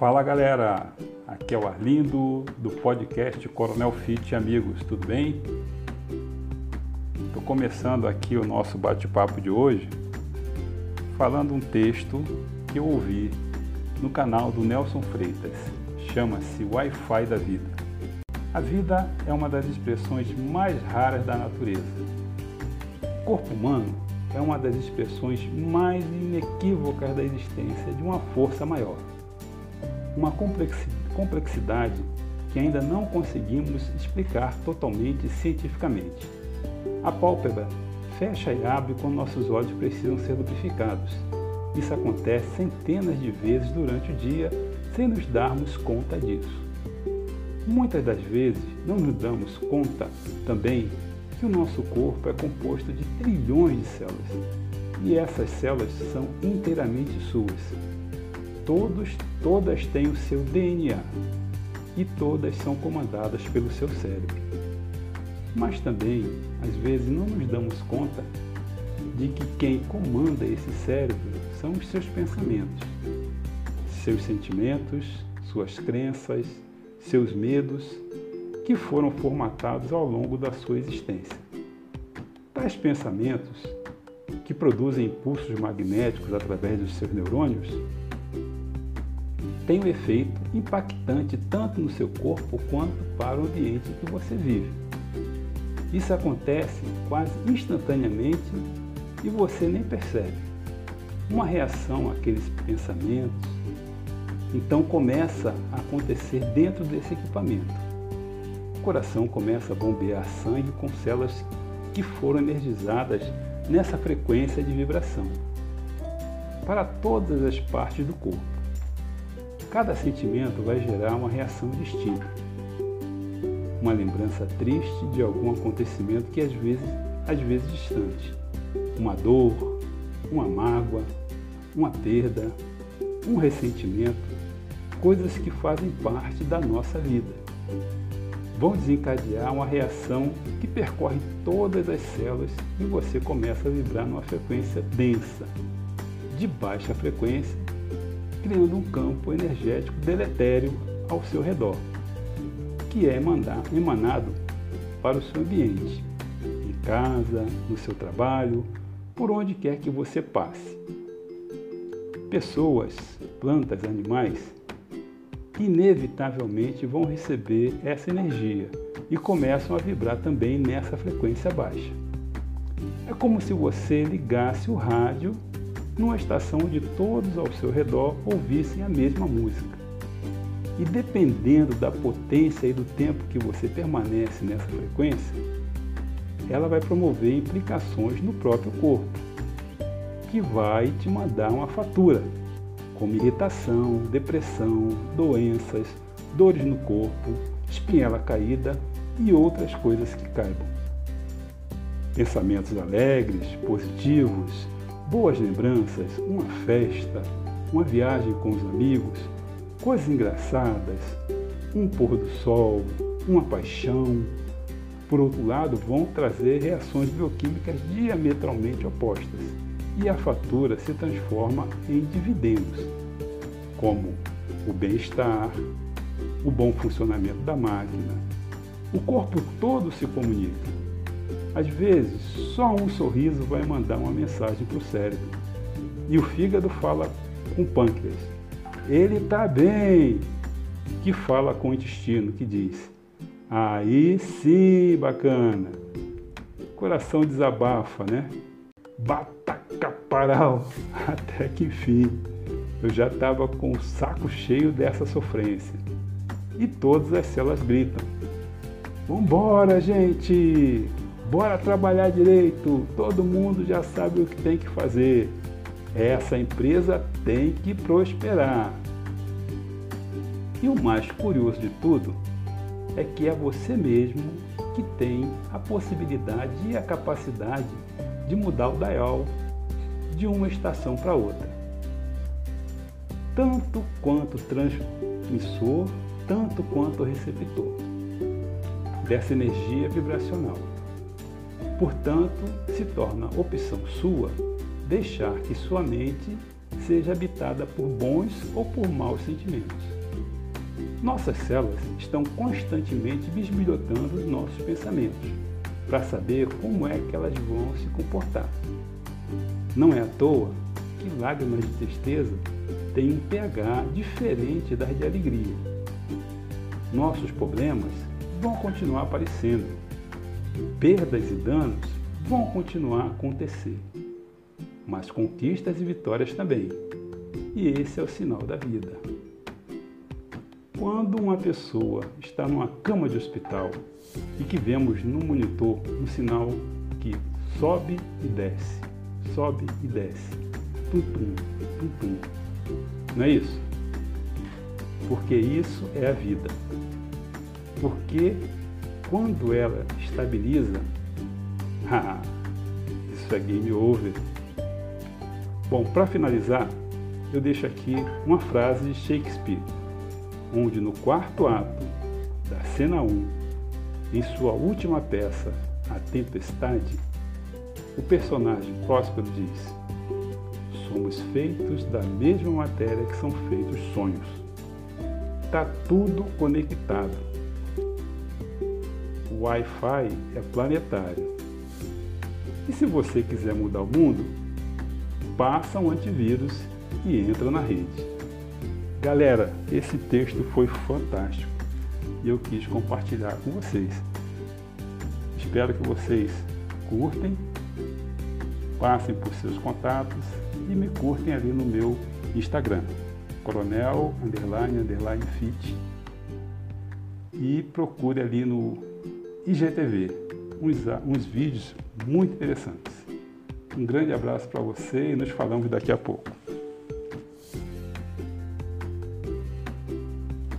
Fala galera, aqui é o Arlindo do podcast Coronel Fit Amigos, tudo bem? Estou começando aqui o nosso bate-papo de hoje falando um texto que eu ouvi no canal do Nelson Freitas, chama-se Wi-Fi da Vida. A vida é uma das expressões mais raras da natureza. O corpo humano é uma das expressões mais inequívocas da existência de uma força maior uma complexidade que ainda não conseguimos explicar totalmente cientificamente. A pálpebra fecha e abre quando nossos olhos precisam ser lubrificados. Isso acontece centenas de vezes durante o dia sem nos darmos conta disso. Muitas das vezes não nos damos conta também que o nosso corpo é composto de trilhões de células e essas células são inteiramente suas todos, todas têm o seu DNA e todas são comandadas pelo seu cérebro. Mas também, às vezes, não nos damos conta de que quem comanda esse cérebro são os seus pensamentos, seus sentimentos, suas crenças, seus medos, que foram formatados ao longo da sua existência. Tais pensamentos, que produzem impulsos magnéticos através dos seus neurônios, tem um efeito impactante tanto no seu corpo quanto para o ambiente em que você vive. Isso acontece quase instantaneamente e você nem percebe. Uma reação àqueles pensamentos, então começa a acontecer dentro desse equipamento. O coração começa a bombear sangue com células que foram energizadas nessa frequência de vibração para todas as partes do corpo. Cada sentimento vai gerar uma reação distinta. Uma lembrança triste de algum acontecimento que às vezes, às vezes distante. Uma dor, uma mágoa, uma perda, um ressentimento, coisas que fazem parte da nossa vida. Vão desencadear uma reação que percorre todas as células e você começa a vibrar numa frequência densa, de baixa frequência criando um campo energético deletério ao seu redor, que é emanado para o seu ambiente, em casa, no seu trabalho, por onde quer que você passe. Pessoas, plantas, animais, inevitavelmente vão receber essa energia e começam a vibrar também nessa frequência baixa. É como se você ligasse o rádio numa estação onde todos ao seu redor ouvissem a mesma música. E dependendo da potência e do tempo que você permanece nessa frequência, ela vai promover implicações no próprio corpo, que vai te mandar uma fatura, como irritação, depressão, doenças, dores no corpo, espinhela caída e outras coisas que caibam. Pensamentos alegres, positivos, boas lembranças, uma festa, uma viagem com os amigos, coisas engraçadas, um pôr do sol, uma paixão, por outro lado, vão trazer reações bioquímicas diametralmente opostas e a fatura se transforma em dividendos, como o bem-estar, o bom funcionamento da máquina. O corpo todo se comunica às vezes, só um sorriso vai mandar uma mensagem para o cérebro. E o fígado fala com o pâncreas. Ele está bem! Que fala com o intestino, que diz: Aí sim, bacana! Coração desabafa, né? Bataca paral! Até que enfim, eu já estava com o saco cheio dessa sofrência. E todas as células gritam: Vambora, gente! Bora trabalhar direito, todo mundo já sabe o que tem que fazer. Essa empresa tem que prosperar. E o mais curioso de tudo é que é você mesmo que tem a possibilidade e a capacidade de mudar o dial de uma estação para outra. Tanto quanto transmissor, tanto quanto receptor dessa energia vibracional. Portanto, se torna opção sua deixar que sua mente seja habitada por bons ou por maus sentimentos. Nossas células estão constantemente bisbilhotando os nossos pensamentos para saber como é que elas vão se comportar. Não é à toa que lágrimas de tristeza têm um pH diferente das de alegria. Nossos problemas vão continuar aparecendo. Perdas e danos vão continuar a acontecer. Mas conquistas e vitórias também. E esse é o sinal da vida. Quando uma pessoa está numa cama de hospital e que vemos no monitor um sinal que sobe e desce, sobe e desce, pum pum, pum pum. Não é isso? Porque isso é a vida. Porque quando ela estabiliza, isso é game over. Bom, para finalizar, eu deixo aqui uma frase de Shakespeare, onde no quarto ato da cena 1, em sua última peça, A Tempestade, o personagem Próspero diz: Somos feitos da mesma matéria que são feitos sonhos. Está tudo conectado. Wi-Fi é planetário. E se você quiser mudar o mundo, passa um antivírus e entra na rede. Galera, esse texto foi fantástico e eu quis compartilhar com vocês. Espero que vocês curtem, passem por seus contatos e me curtem ali no meu Instagram, coronel underline underline fit e procure ali no IGTV uns, uns vídeos muito interessantes. Um grande abraço para você e nos falamos daqui a pouco.